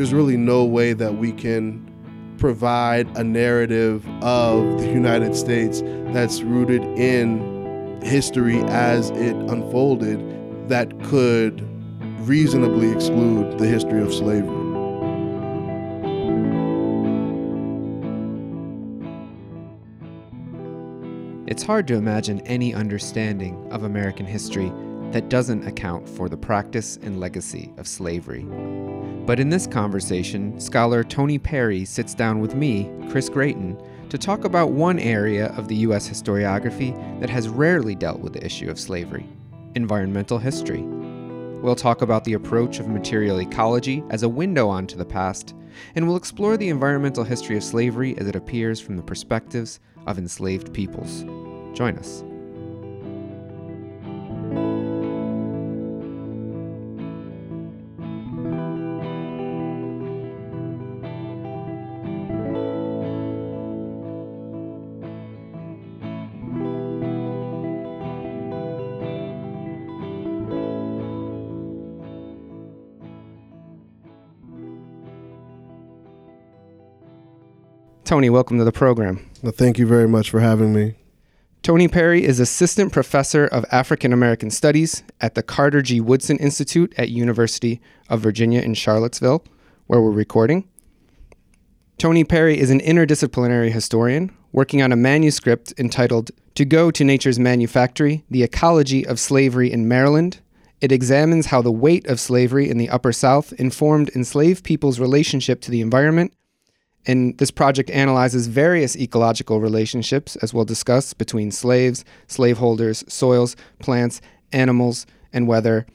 there's really no way that we can provide a narrative of the United States that's rooted in history as it unfolded that could reasonably exclude the history of slavery. It's hard to imagine any understanding of American history that doesn't account for the practice and legacy of slavery. But in this conversation, scholar Tony Perry sits down with me, Chris Gratien, to talk about one area of the U.S. historiography that has rarely dealt with the issue of slavery environmental history. We'll talk about the approach of material ecology as a window onto the past, and we'll explore the environmental history of slavery as it appears from the perspectives of enslaved peoples. Join us. Tony, welcome to the program. Well, thank you very much for having me. Tony Perry is Assistant Professor of African American Studies at the Carter G. Woodson Institute at University of Virginia in Charlottesville, where we're recording. Tony Perry is an interdisciplinary historian working on a manuscript entitled To Go to Nature's Manufactory The Ecology of Slavery in Maryland. It examines how the weight of slavery in the Upper South informed enslaved people's relationship to the environment and this project analyzes various ecological relationships, as we'll discuss, between slaves, slaveholders, soils, plants, animals, and weather.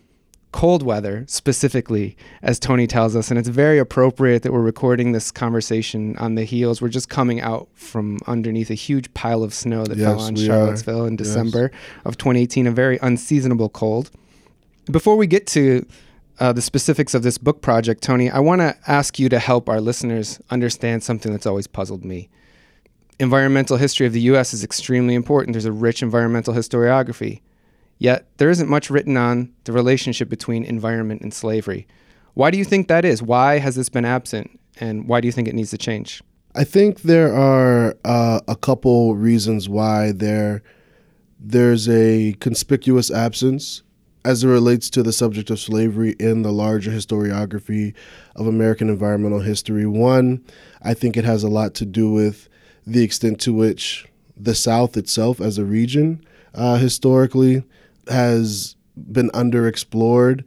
Cold weather, specifically, as Tony tells us. And it's very appropriate that we're recording this conversation on the heels. We're just coming out from underneath a huge pile of snow that yes, fell on Charlottesville are. in December yes. of 2018, a very unseasonable cold. Before we get to uh, the specifics of this book project, Tony, I want to ask you to help our listeners understand something that's always puzzled me. Environmental history of the U.S. is extremely important. There's a rich environmental historiography. Yet, there isn't much written on the relationship between environment and slavery. Why do you think that is? Why has this been absent? And why do you think it needs to change? I think there are uh, a couple reasons why there there's a conspicuous absence as it relates to the subject of slavery in the larger historiography of American environmental history. One, I think it has a lot to do with the extent to which the South itself, as a region, uh, historically, has been underexplored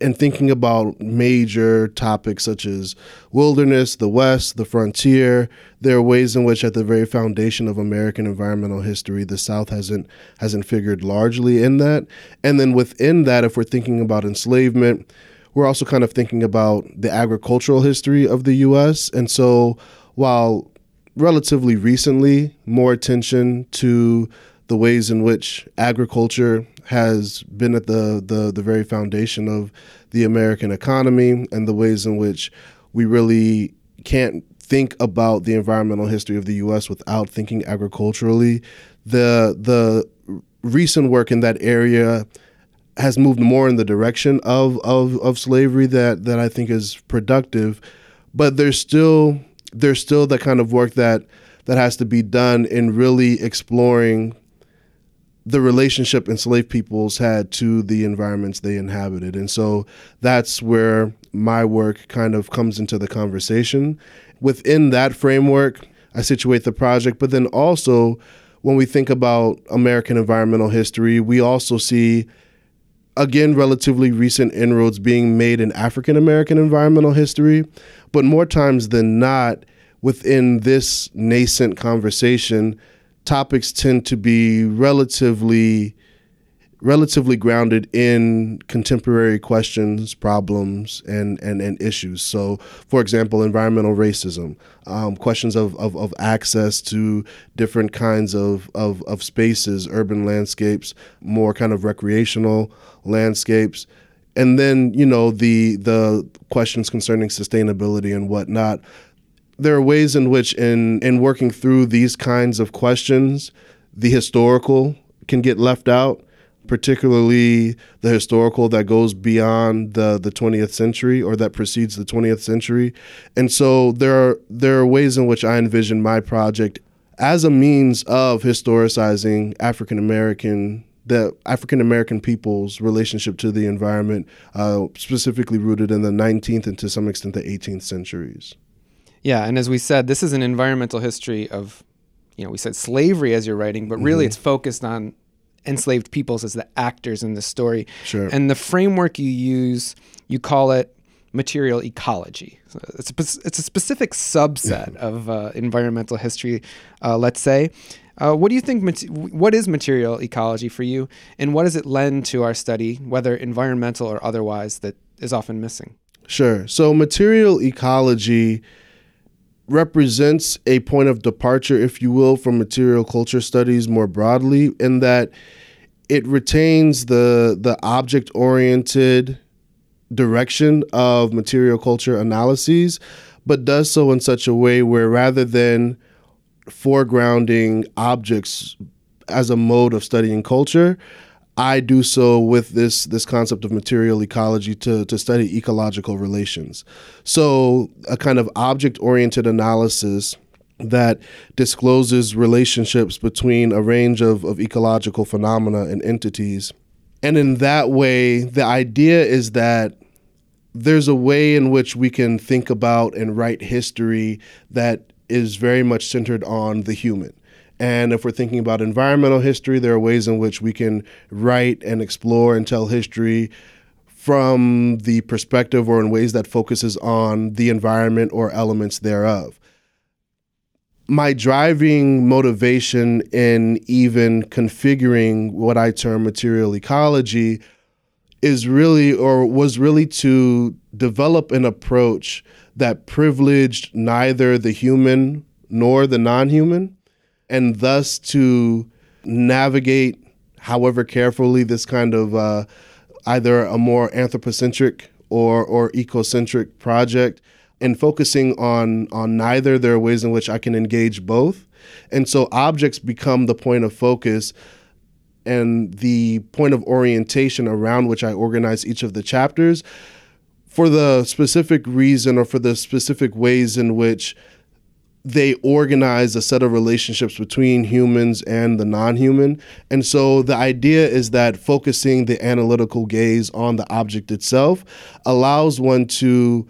and thinking about major topics such as wilderness, the West, the frontier, there are ways in which, at the very foundation of American environmental history, the South hasn't hasn't figured largely in that. And then within that, if we're thinking about enslavement, we're also kind of thinking about the agricultural history of the U.S. And so, while relatively recently, more attention to the ways in which agriculture has been at the, the, the very foundation of the American economy and the ways in which we really can't think about the environmental history of the U.S. without thinking agriculturally. The the recent work in that area has moved more in the direction of, of, of slavery that, that I think is productive, but there's still there's still that kind of work that that has to be done in really exploring the relationship enslaved peoples had to the environments they inhabited. And so that's where my work kind of comes into the conversation. Within that framework, I situate the project, but then also when we think about American environmental history, we also see again relatively recent inroads being made in African American environmental history, but more times than not within this nascent conversation topics tend to be relatively relatively grounded in contemporary questions, problems, and, and, and issues. So, for example, environmental racism, um, questions of, of, of, access to different kinds of, of, of spaces, urban landscapes, more kind of recreational landscapes. And then, you know, the the questions concerning sustainability and whatnot there are ways in which in in working through these kinds of questions, the historical can get left out. particularly the historical that goes beyond the, the 20th century or that precedes the 20th century. And so there are there are ways in which I envision my project as a means of historicizing African American the African American people's relationship to the environment, uh, specifically rooted in the 19th and to some extent the 18th centuries. Yeah, and as we said, this is an environmental history of, you know, we said slavery as you're writing, but really mm-hmm. it's focused on enslaved peoples as the actors in the story. Sure. And the framework you use, you call it material ecology. So it's, a, it's a specific subset of uh, environmental history, uh, let's say. Uh, what do you think? What is material ecology for you, and what does it lend to our study, whether environmental or otherwise, that is often missing? Sure. So, material ecology represents a point of departure, if you will, from material culture studies more broadly, in that it retains the the object oriented direction of material culture analyses, but does so in such a way where rather than foregrounding objects as a mode of studying culture, I do so with this this concept of material ecology to, to study ecological relations. So a kind of object oriented analysis that discloses relationships between a range of, of ecological phenomena and entities. And in that way, the idea is that there's a way in which we can think about and write history that is very much centered on the human. And if we're thinking about environmental history, there are ways in which we can write and explore and tell history from the perspective or in ways that focuses on the environment or elements thereof. My driving motivation in even configuring what I term material ecology is really or was really to develop an approach that privileged neither the human nor the non human, and thus to navigate, however carefully, this kind of uh, either a more anthropocentric or, or ecocentric project. And focusing on on neither, there are ways in which I can engage both, and so objects become the point of focus and the point of orientation around which I organize each of the chapters for the specific reason or for the specific ways in which they organize a set of relationships between humans and the non human. And so the idea is that focusing the analytical gaze on the object itself allows one to,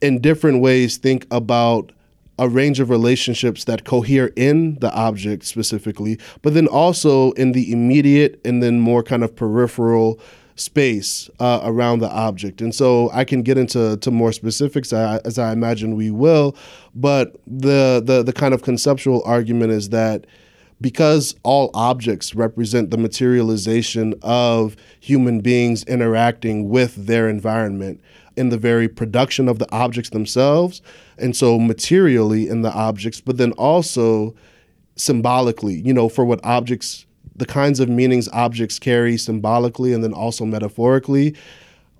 in different ways, think about a range of relationships that cohere in the object specifically, but then also in the immediate and then more kind of peripheral space uh, around the object. And so I can get into to more specifics as I imagine we will, but the, the the kind of conceptual argument is that because all objects represent the materialization of human beings interacting with their environment in the very production of the objects themselves, and so materially in the objects, but then also symbolically, you know, for what objects the kinds of meanings objects carry symbolically and then also metaphorically.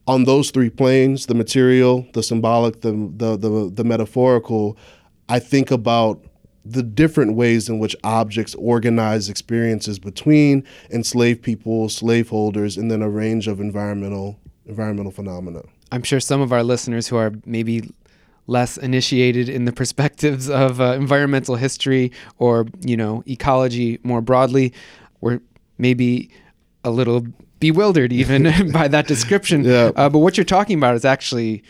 On those three planes the material the symbolic the, the the the, metaphorical i think about the different ways in which objects organize experiences between enslaved people slaveholders and then a range of environmental environmental phenomena. I'm sure some of our listeners who are maybe less initiated in the perspectives of uh, environmental history or you know ecology more broadly we're maybe a little bewildered even by that description. Yeah. Uh, but what you're talking about is actually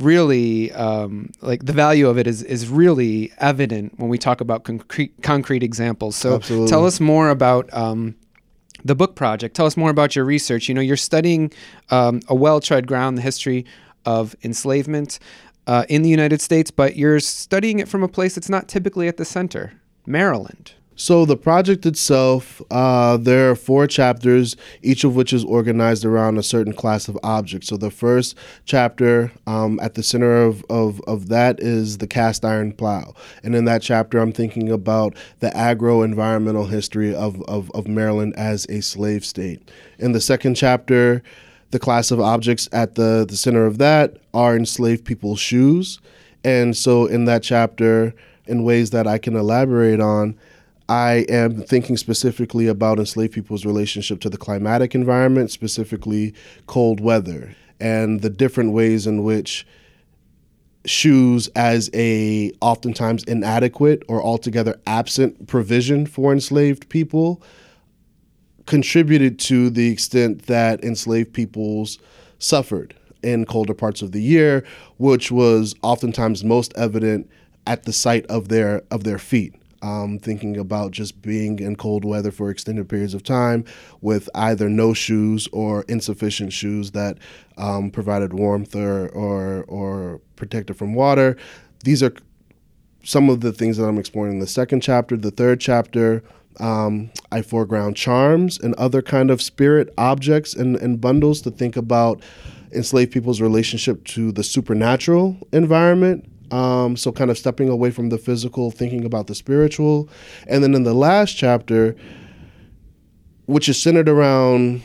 really um, like the value of it is is really evident when we talk about concrete concrete examples. So Absolutely. tell us more about. Um, the book project. Tell us more about your research. You know, you're studying um, a well-tread ground, the history of enslavement uh, in the United States, but you're studying it from a place that's not typically at the center, Maryland. So the project itself, uh, there are four chapters, each of which is organized around a certain class of objects. So the first chapter, um, at the center of, of, of that is the cast iron plow. And in that chapter, I'm thinking about the agro-environmental history of, of, of Maryland as a slave state. In the second chapter, the class of objects at the, the center of that are enslaved people's shoes. And so in that chapter, in ways that I can elaborate on, I am thinking specifically about enslaved people's relationship to the climatic environment, specifically cold weather, and the different ways in which shoes as a oftentimes inadequate or altogether absent provision for enslaved people contributed to the extent that enslaved peoples suffered in colder parts of the year, which was oftentimes most evident at the site of their of their feet. Um, thinking about just being in cold weather for extended periods of time with either no shoes or insufficient shoes that um, provided warmth or, or, or protected from water. These are some of the things that I'm exploring in the second chapter. The third chapter, um, I foreground charms and other kind of spirit objects and, and bundles to think about enslaved people's relationship to the supernatural environment. Um, so, kind of stepping away from the physical, thinking about the spiritual. And then in the last chapter, which is centered around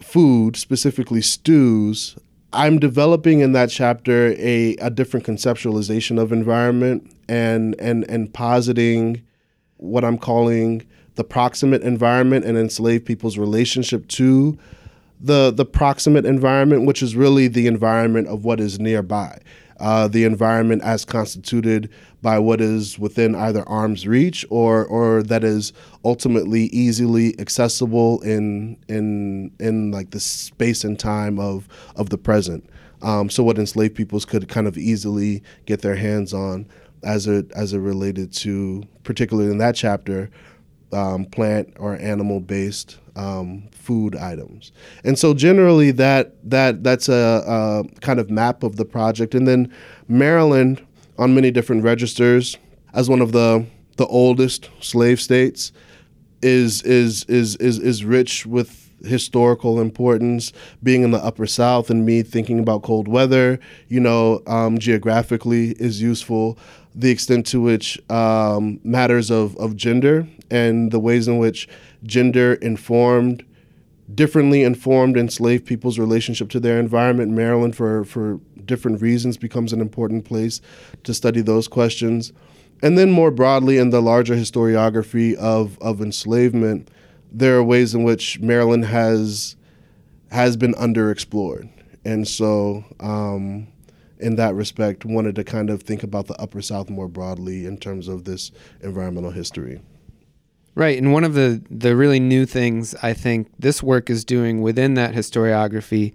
food, specifically stews, I'm developing in that chapter a, a different conceptualization of environment and, and, and positing what I'm calling the proximate environment and enslaved people's relationship to the the proximate environment, which is really the environment of what is nearby. Uh, the environment as constituted by what is within either arm's reach or or that is ultimately easily accessible in in in like the space and time of of the present. Um, so what enslaved peoples could kind of easily get their hands on as it as it related to particularly in that chapter um, plant or animal based um, food items. And so generally that that that's a, a, kind of map of the project. And then Maryland on many different registers as one of the the oldest slave states is is is is is rich with historical importance being in the upper south and me thinking about cold weather you know um, geographically is useful the extent to which um, matters of, of gender and the ways in which gender informed, differently informed enslaved people's relationship to their environment. Maryland, for, for different reasons, becomes an important place to study those questions. And then more broadly, in the larger historiography of, of enslavement, there are ways in which Maryland has has been underexplored. And so um, in that respect, wanted to kind of think about the Upper South more broadly in terms of this environmental history. Right, and one of the the really new things I think this work is doing within that historiography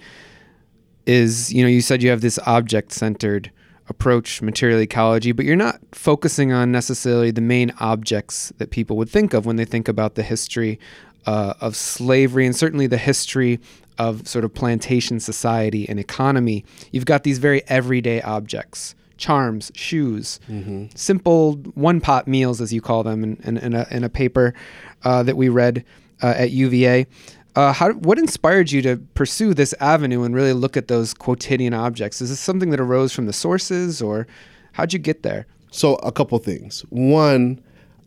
is, you know, you said you have this object centered approach material ecology, but you're not focusing on necessarily the main objects that people would think of when they think about the history uh, of slavery and certainly the history of sort of plantation society and economy, you've got these very everyday objects charms, shoes, mm-hmm. simple one pot meals, as you call them, in, in, in, a, in a, paper uh, that we read uh, at UVA. Uh, how, what inspired you to pursue this avenue and really look at those quotidian objects? Is this something that arose from the sources, or how'd you get there? So, a couple things. One,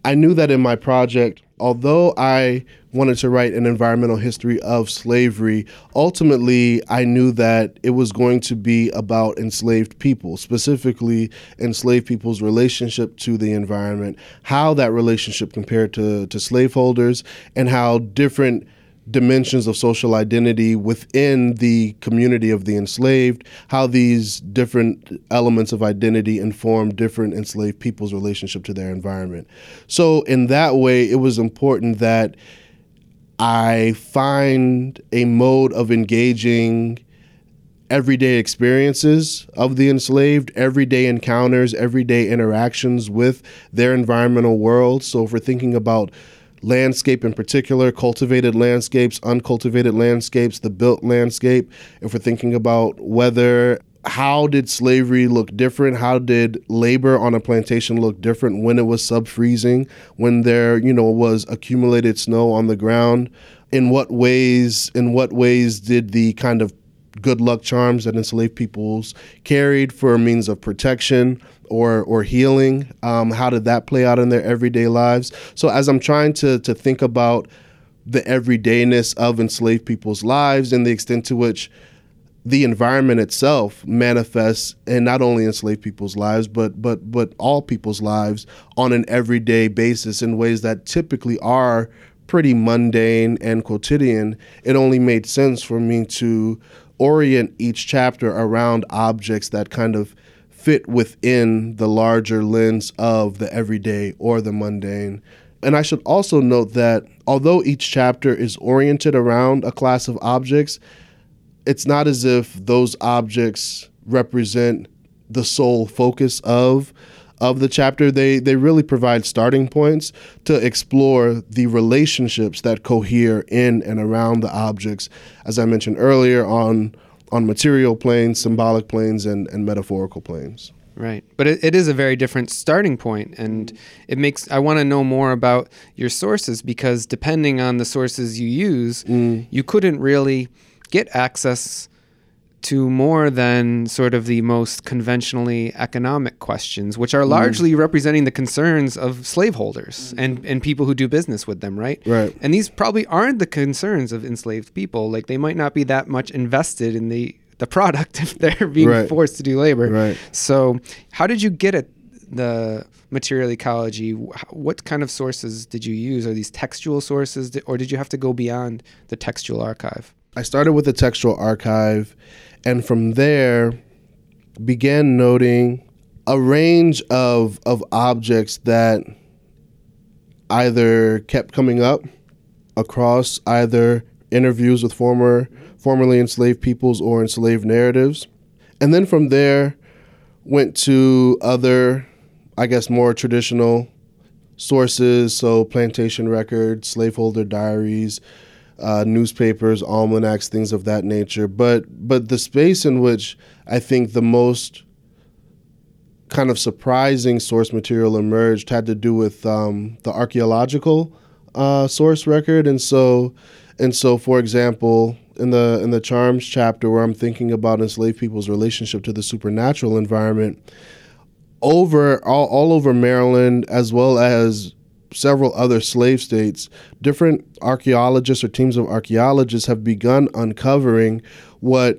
I knew that in my project, although I wanted to write an environmental history of slavery, ultimately I knew that it was going to be about enslaved people, specifically enslaved people's relationship to the environment, how that relationship compared to, to slaveholders, and how different dimensions of social identity within the community of the enslaved, how these different elements of identity inform different enslaved people's relationship to their environment. So, in that way, it was important that I find a mode of engaging everyday experiences of the enslaved, everyday encounters, everyday interactions with their environmental world. So, if we're thinking about landscape in particular, cultivated landscapes, uncultivated landscapes, the built landscape. If we're thinking about weather how did slavery look different? How did labor on a plantation look different when it was sub-freezing, when there, you know, was accumulated snow on the ground? In what ways in what ways did the kind of good luck charms that enslaved peoples carried for a means of protection or or healing. Um, how did that play out in their everyday lives? So as I'm trying to to think about the everydayness of enslaved people's lives and the extent to which the environment itself manifests in not only enslaved people's lives but but but all people's lives on an everyday basis in ways that typically are pretty mundane and quotidian it only made sense for me to orient each chapter around objects that kind of fit within the larger lens of the everyday or the mundane. And I should also note that although each chapter is oriented around a class of objects, it's not as if those objects represent the sole focus of of the chapter they they really provide starting points to explore the relationships that cohere in and around the objects as i mentioned earlier on on material planes symbolic planes and, and metaphorical planes Right. But it, it is a very different starting point and it makes I want to know more about your sources because depending on the sources you use, mm. you couldn't really get access to more than sort of the most conventionally economic questions, which are mm. largely mm. representing the concerns of slaveholders and, and people who do business with them, right? Right. And these probably aren't the concerns of enslaved people. Like they might not be that much invested in the the product if they're being right. forced to do labor. Right. So, how did you get at the material ecology? What kind of sources did you use? Are these textual sources, or did you have to go beyond the textual archive? I started with the textual archive, and from there began noting a range of of objects that either kept coming up across either interviews with former formerly enslaved peoples or enslaved narratives. And then from there went to other I guess more traditional sources, so plantation records, slaveholder diaries, uh, newspapers, almanacs, things of that nature. But but the space in which I think the most kind of surprising source material emerged had to do with um, the archaeological uh, source record, and so and so, for example, in the in the charms chapter where I'm thinking about enslaved people's relationship to the supernatural environment, over all, all over Maryland as well as several other slave states, different archaeologists or teams of archaeologists have begun uncovering what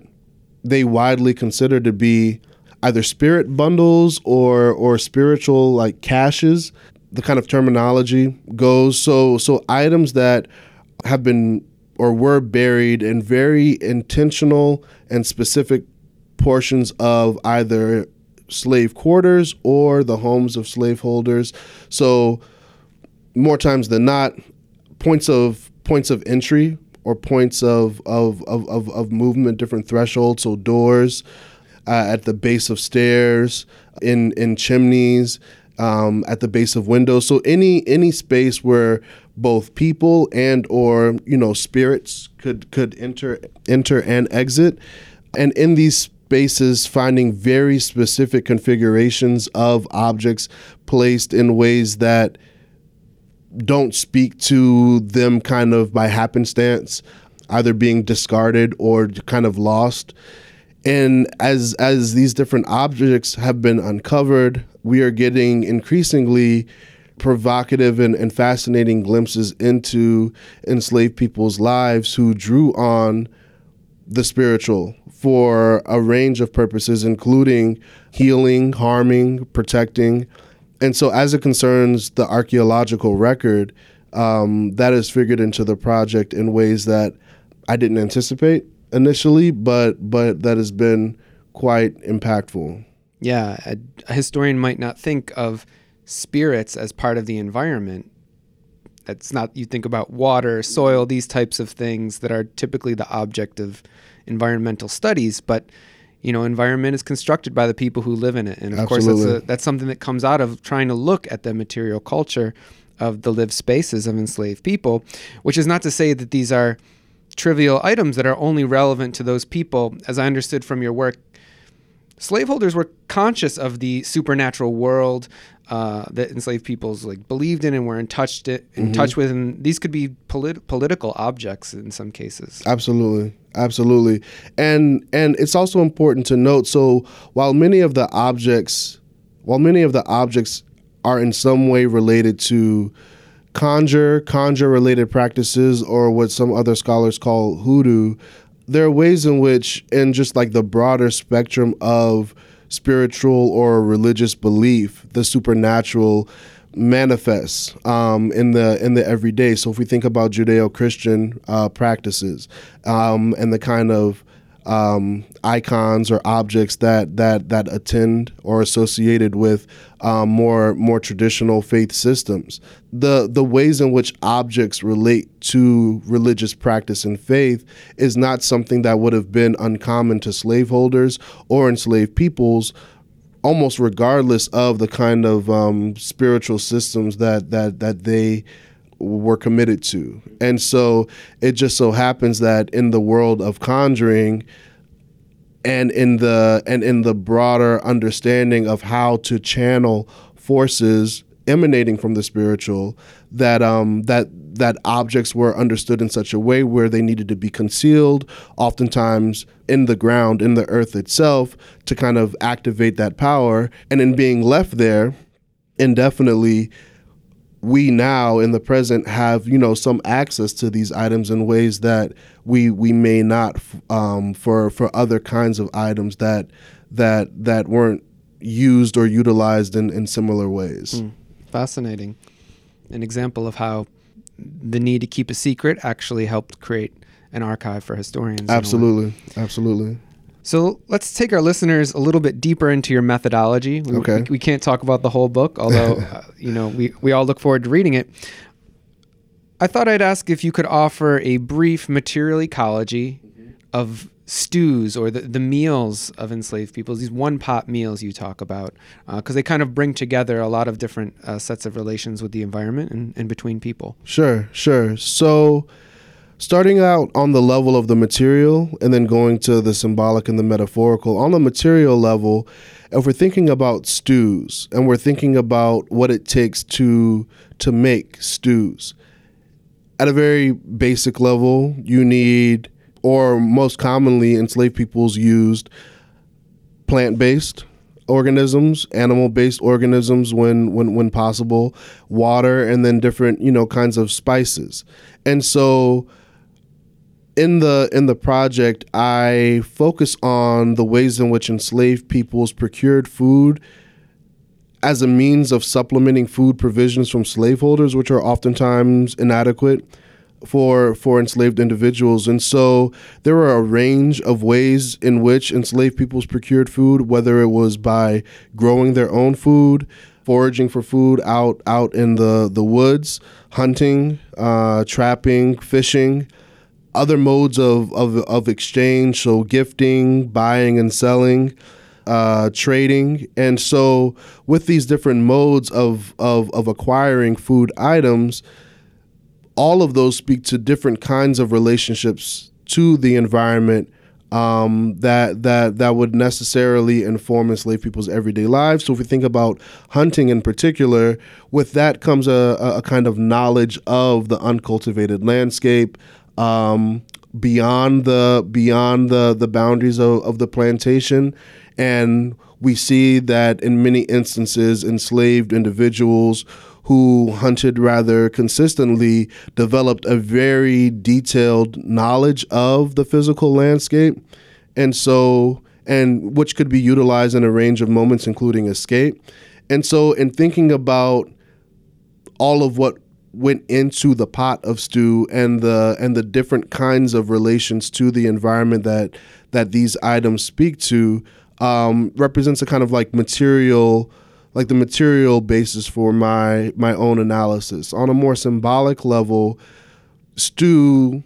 they widely consider to be either spirit bundles or or spiritual like caches. The kind of terminology goes so so items that have been or were buried in very intentional and specific portions of either slave quarters or the homes of slaveholders. So more times than not, points of points of entry or points of of, of, of, of movement, different thresholds, so doors uh, at the base of stairs, in in chimneys, um, at the base of windows. So any any space where both people and or you know spirits could could enter enter and exit, and in these spaces finding very specific configurations of objects placed in ways that don't speak to them kind of by happenstance, either being discarded or kind of lost. And as as these different objects have been uncovered, we are getting increasingly provocative and, and fascinating glimpses into enslaved people's lives who drew on the spiritual for a range of purposes, including healing, harming, protecting, and so, as it concerns the archaeological record, um, that is figured into the project in ways that I didn't anticipate initially, but but that has been quite impactful. Yeah, a, a historian might not think of spirits as part of the environment. That's not you think about water, soil, these types of things that are typically the object of environmental studies, but you know, environment is constructed by the people who live in it. And of Absolutely. course, that's, a, that's something that comes out of trying to look at the material culture of the lived spaces of enslaved people, which is not to say that these are trivial items that are only relevant to those people. As I understood from your work, slaveholders were conscious of the supernatural world uh, that enslaved peoples like believed in and were in touch to, in mm-hmm. touch with, and these could be polit- political objects in some cases. Absolutely, absolutely, and and it's also important to note. So while many of the objects, while many of the objects are in some way related to conjure, conjure related practices, or what some other scholars call hoodoo, there are ways in which, in just like the broader spectrum of spiritual or religious belief, the supernatural manifests um, in the in the everyday. So if we think about Judeo-Christian uh, practices um, and the kind of um, icons or objects that that that attend or associated with um, more more traditional faith systems. The the ways in which objects relate to religious practice and faith is not something that would have been uncommon to slaveholders or enslaved peoples almost regardless of the kind of um, spiritual systems that that that they were committed to. And so it just so happens that in the world of conjuring and in the and in the broader understanding of how to channel forces emanating from the spiritual that um that that objects were understood in such a way where they needed to be concealed oftentimes in the ground in the earth itself to kind of activate that power and in being left there indefinitely we now in the present have you know some access to these items in ways that we we may not um, for for other kinds of items that that that weren't used or utilized in, in similar ways. Mm, fascinating. An example of how the need to keep a secret actually helped create an archive for historians. Absolutely, absolutely. So let's take our listeners a little bit deeper into your methodology. We, okay. we, we can't talk about the whole book, although uh, you know we, we all look forward to reading it. I thought I'd ask if you could offer a brief material ecology mm-hmm. of stews or the, the meals of enslaved peoples, these one pot meals you talk about, because uh, they kind of bring together a lot of different uh, sets of relations with the environment and, and between people. Sure, sure. So starting out on the level of the material and then going to the symbolic and the metaphorical, on the material level, if we're thinking about stews and we're thinking about what it takes to to make stews, at a very basic level, you need, or most commonly enslaved peoples used, plant based organisms, animal based organisms when, when when possible, water, and then different you know kinds of spices, and so in the in the project, I focus on the ways in which enslaved peoples procured food as a means of supplementing food provisions from slaveholders, which are oftentimes inadequate for for enslaved individuals. And so there are a range of ways in which enslaved peoples procured food, whether it was by growing their own food, foraging for food out out in the the woods, hunting, uh, trapping, fishing other modes of, of, of exchange, so gifting, buying and selling, uh, trading. And so, with these different modes of, of, of acquiring food items, all of those speak to different kinds of relationships to the environment um, that that that would necessarily inform enslaved people's everyday lives. So if we think about hunting in particular, with that comes a, a kind of knowledge of the uncultivated landscape, um, beyond the beyond the the boundaries of, of the plantation, and we see that in many instances, enslaved individuals who hunted rather consistently developed a very detailed knowledge of the physical landscape, and so and which could be utilized in a range of moments, including escape. And so, in thinking about all of what went into the pot of stew and the and the different kinds of relations to the environment that that these items speak to um, represents a kind of like material like the material basis for my my own analysis. On a more symbolic level stew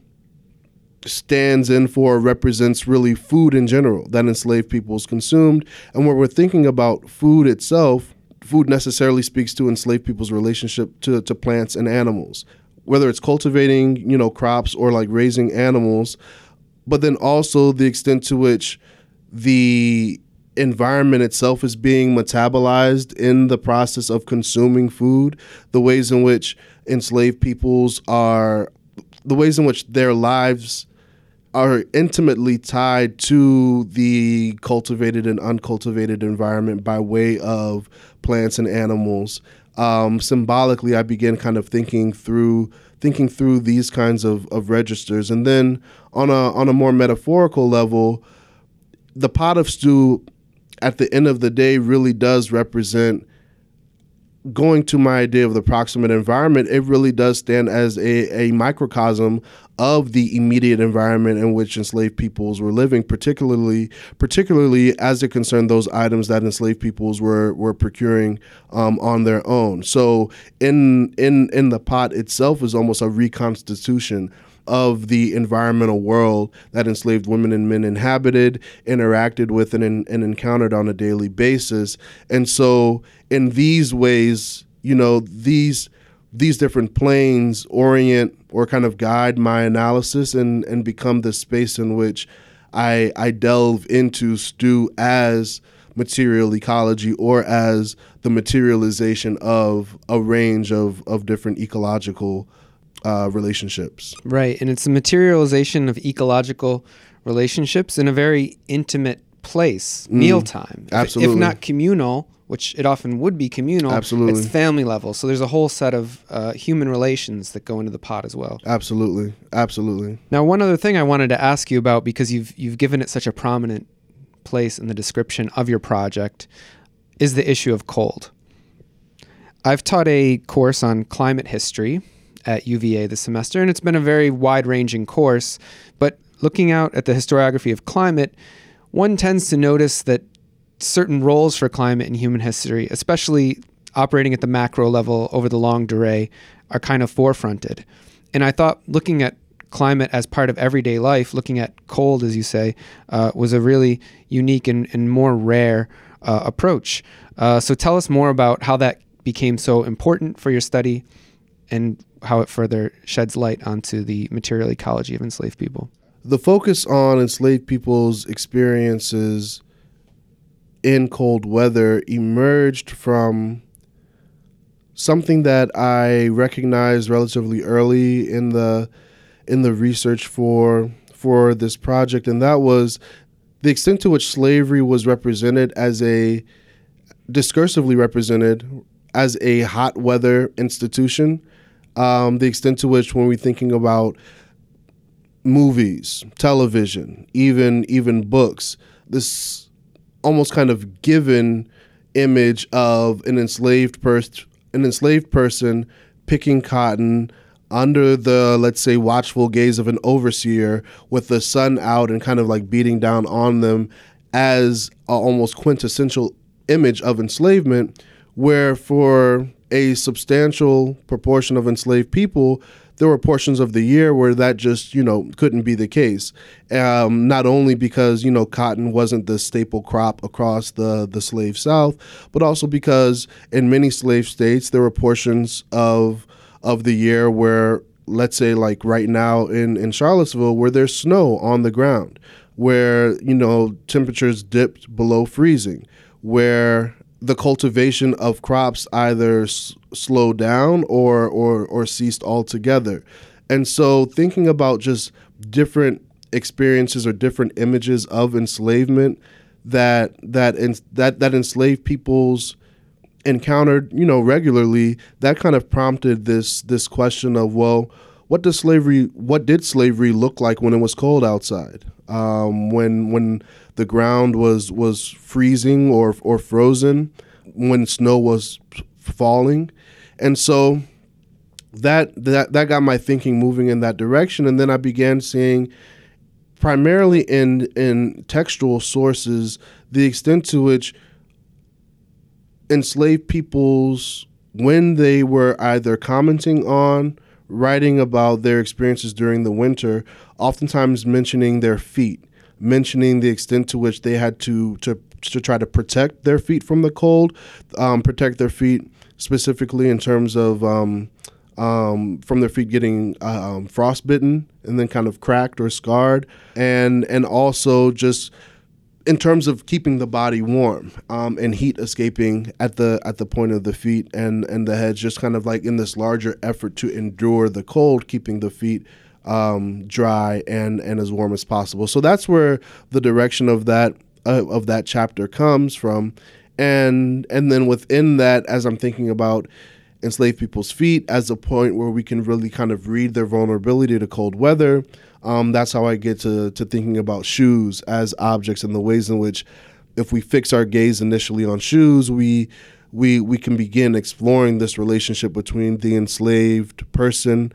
stands in for represents really food in general that enslaved peoples consumed. And when we're thinking about food itself food necessarily speaks to enslaved people's relationship to, to plants and animals, whether it's cultivating, you know, crops or like raising animals, but then also the extent to which the environment itself is being metabolized in the process of consuming food, the ways in which enslaved peoples are, the ways in which their lives are intimately tied to the cultivated and uncultivated environment by way of plants and animals. Um, symbolically, I began kind of thinking through thinking through these kinds of, of registers. And then on a on a more metaphorical level, the pot of stew at the end of the day really does represent going to my idea of the proximate environment, it really does stand as a, a microcosm of the immediate environment in which enslaved peoples were living, particularly particularly as it concerned those items that enslaved peoples were were procuring um, on their own. So in in in the pot itself is almost a reconstitution of the environmental world that enslaved women and men inhabited, interacted with, and, and encountered on a daily basis. And so, in these ways, you know, these these different planes orient or kind of guide my analysis and and become the space in which I I delve into stew as material ecology or as the materialization of a range of of different ecological uh, relationships. Right. And it's the materialization of ecological relationships in a very intimate place, mm, mealtime. Absolutely. If, if, not communal, which it often would be communal, absolutely. it's family level. So there's a whole set of uh, human relations that go into the pot as well. Absolutely. Absolutely. Now, one other thing I wanted to ask you about because you've you've given it such a prominent place in the description of your project is the issue of cold. I've taught a course on climate history at UVA this semester, and it's been a very wide ranging course. But looking out at the historiography of climate, one tends to notice that certain roles for climate in human history, especially operating at the macro level over the longue durée, are kind of forefronted. And I thought looking at climate as part of everyday life, looking at cold, as you say, uh, was a really unique and, and more rare uh, approach. Uh, so tell us more about how that became so important for your study and how it further sheds light onto the material ecology of enslaved people. The focus on enslaved people's experiences in cold weather emerged from something that I recognized relatively early in the in the research for for this project, and that was the extent to which slavery was represented as a discursively represented as a hot weather institution um, the extent to which when we're thinking about movies, television, even even books, this almost kind of given image of an enslaved person, an enslaved person picking cotton under the let's say watchful gaze of an overseer with the sun out and kind of like beating down on them as a almost quintessential image of enslavement where for a substantial proportion of enslaved people, there were portions of the year where that just you know couldn't be the case. Um, not only because you know cotton wasn't the staple crop across the the slave South, but also because in many slave states there were portions of of the year where let's say like right now in in Charlottesville where there's snow on the ground, where you know temperatures dipped below freezing, where the cultivation of crops either s- slowed down or, or or ceased altogether. And so thinking about just different experiences or different images of enslavement that that in, that that enslaved peoples encountered, you know, regularly, that kind of prompted this this question of, well, what does slavery what did slavery look like when it was cold outside? Um, when when the ground was was freezing or or frozen when snow was falling, and so that that that got my thinking moving in that direction, and then I began seeing primarily in in textual sources the extent to which enslaved peoples when they were either commenting on writing about their experiences during the winter oftentimes mentioning their feet mentioning the extent to which they had to to to try to protect their feet from the cold, um, protect their feet specifically in terms of um, um, from their feet getting uh, frostbitten and then kind of cracked or scarred, and and also just in terms of keeping the body warm um, and heat escaping at the at the point of the feet and and the heads, just kind of like in this larger effort to endure the cold, keeping the feet um, dry and and as warm as possible. So that's where the direction of that uh, of that chapter comes from, and and then within that, as I'm thinking about enslaved people's feet as a point where we can really kind of read their vulnerability to cold weather. Um, that's how I get to, to thinking about shoes as objects and the ways in which, if we fix our gaze initially on shoes, we we we can begin exploring this relationship between the enslaved person,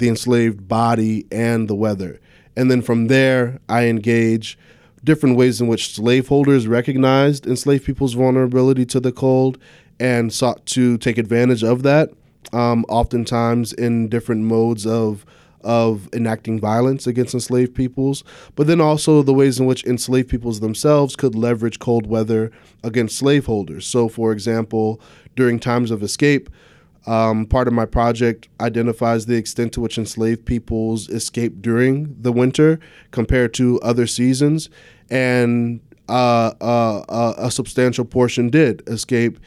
the enslaved body, and the weather. And then from there, I engage different ways in which slaveholders recognized enslaved people's vulnerability to the cold and sought to take advantage of that, um, oftentimes in different modes of of enacting violence against enslaved peoples, but then also the ways in which enslaved peoples themselves could leverage cold weather against slaveholders. So, for example, during times of escape, um, part of my project identifies the extent to which enslaved peoples escape during the winter compared to other seasons, and uh, uh, uh, a substantial portion did escape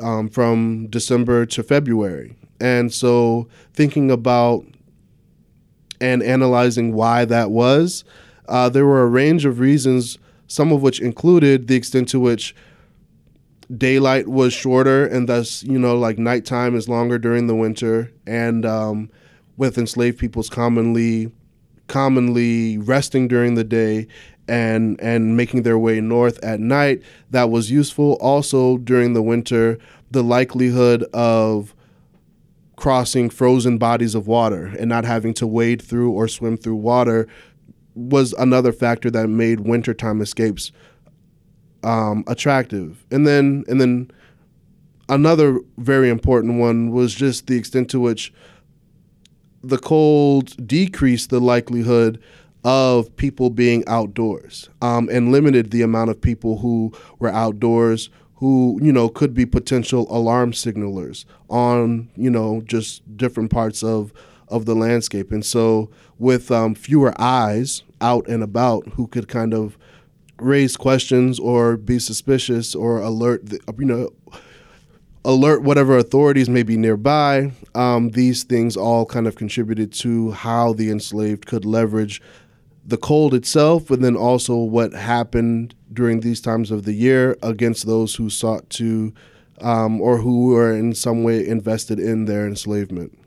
um, from December to February. And so, thinking about and analyzing why that was, uh, there were a range of reasons, some of which included the extent to which daylight was shorter and thus, you know, like nighttime is longer during the winter. And um, with enslaved peoples commonly commonly resting during the day and and making their way north at night that was useful also during the winter the likelihood of crossing frozen bodies of water and not having to wade through or swim through water was another factor that made wintertime escapes um, attractive. And then and then another very important one was just the extent to which the cold decreased the likelihood of people being outdoors um, and limited the amount of people who were outdoors who you know could be potential alarm signalers on you know just different parts of of the landscape and so with um, fewer eyes out and about who could kind of raise questions or be suspicious or alert the, you know alert whatever authorities may be nearby um, these things all kind of contributed to how the enslaved could leverage the cold itself, and then also what happened during these times of the year against those who sought to um, or who were in some way invested in their enslavement.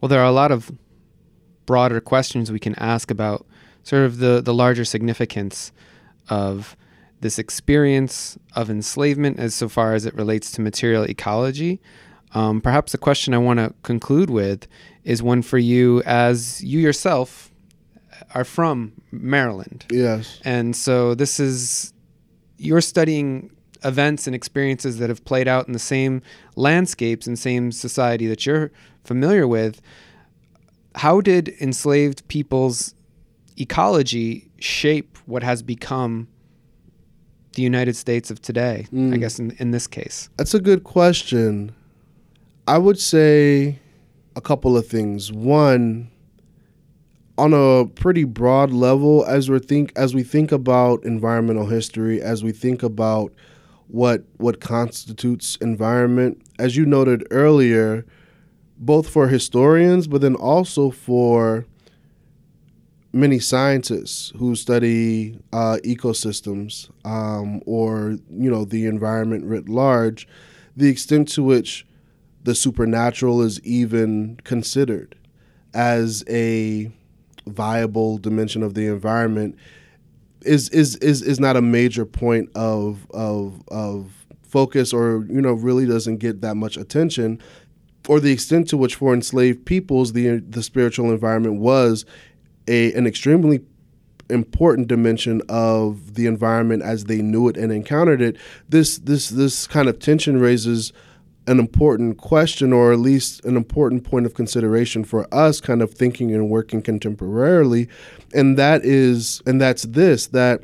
Well, there are a lot of broader questions we can ask about sort of the, the larger significance of this experience of enslavement as so far as it relates to material ecology. Um, perhaps the question I want to conclude with is one for you as you yourself are from Maryland. Yes. And so this is you're studying events and experiences that have played out in the same landscapes and same society that you're familiar with. How did enslaved people's ecology shape what has become the United States of today? Mm. I guess in, in this case. That's a good question. I would say a couple of things. One, on a pretty broad level as we think as we think about environmental history as we think about what what constitutes environment as you noted earlier both for historians but then also for many scientists who study uh, ecosystems um, or you know the environment writ large the extent to which the supernatural is even considered as a viable dimension of the environment is is is is not a major point of of of focus or you know really doesn't get that much attention or the extent to which for enslaved peoples the the spiritual environment was a an extremely important dimension of the environment as they knew it and encountered it this this this kind of tension raises an important question or at least an important point of consideration for us kind of thinking and working contemporarily. And that is and that's this that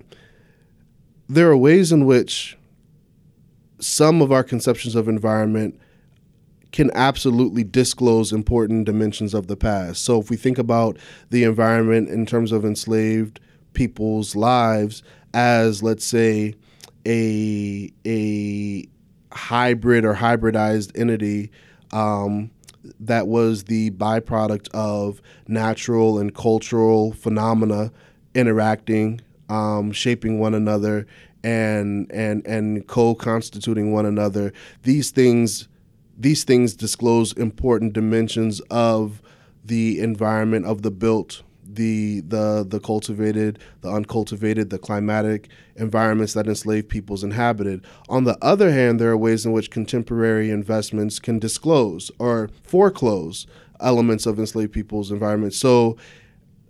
there are ways in which some of our conceptions of environment can absolutely disclose important dimensions of the past. So if we think about the environment in terms of enslaved people's lives as let's say a a hybrid or hybridized entity um, that was the byproduct of natural and cultural phenomena interacting, um, shaping one another, and and and co-constituting one another. These things these things disclose important dimensions of the environment of the built the the the cultivated, the uncultivated, the climatic environments that enslaved peoples inhabited. On the other hand, there are ways in which contemporary investments can disclose or foreclose elements of enslaved peoples' environments. So,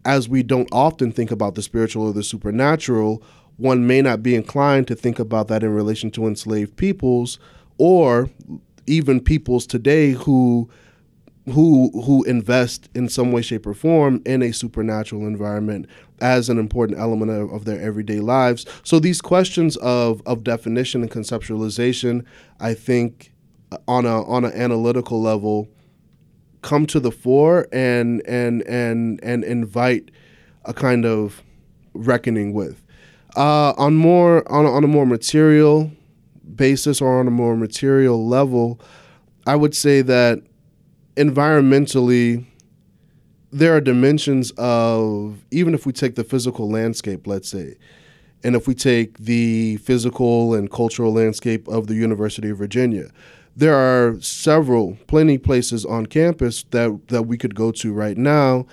as we don't often think about the spiritual or the supernatural, one may not be inclined to think about that in relation to enslaved peoples or even peoples today who who who invest in some way, shape, or form in a supernatural environment as an important element of, of, their everyday lives. So these questions of of definition and conceptualization, I think, uh, on a on an analytical level, come to the fore and and and and invite a kind of reckoning with. Uh, on more on on a more material basis or on a more material level, I would say that environmentally, there are dimensions of, even if we take the physical landscape, let's say, and if we take the physical and cultural landscape of the University of Virginia, there are several, plenty places on campus that, that we could go to right now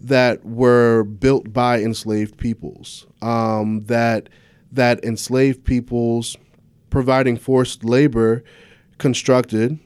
that were built by enslaved peoples, um, that, that enslaved peoples providing forced labor constructed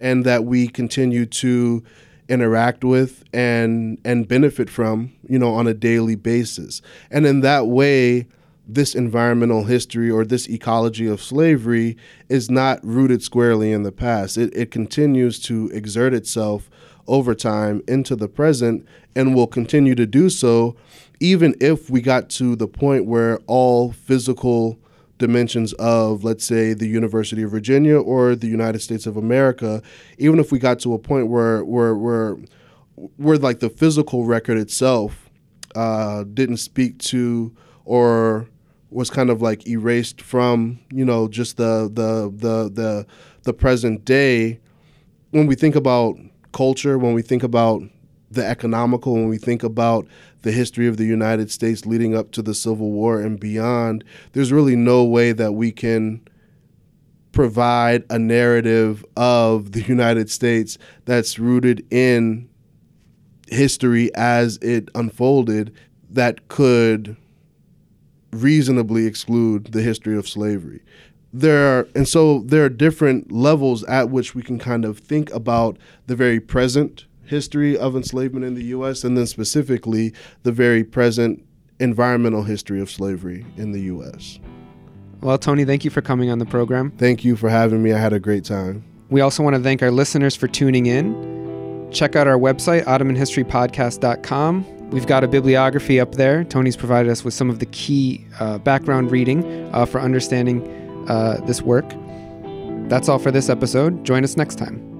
and that we continue to interact with and and benefit from you know on a daily basis. And in that way this environmental history or this ecology of slavery is not rooted squarely in the past. It, it continues to exert itself over time into the present and will continue to do so even if we got to the point where all physical dimensions of, let's say, the University of Virginia or the United States of America, even if we got to a point where where where where like the physical record itself uh, didn't speak to or was kind of like erased from you know just the the the the the present day when we think about culture when we think about the economical when we think about the history of the United States leading up to the Civil War and beyond, there's really no way that we can provide a narrative of the United States that's rooted in history as it unfolded that could reasonably exclude the history of slavery. There are, and so there are different levels at which we can kind of think about the very present history of enslavement in the U.S., and then specifically the very present environmental history of slavery in the U.S. Well, Tony, thank you for coming on the program. Thank you for having me. I had a great time. We also want to thank our listeners for tuning in. Check out our website, OttomanHistoryPodcast.com. We've got a bibliography up there. Tony's provided us with some of the key uh, background reading uh, for understanding uh, this work. That's all for this episode. Join us next time.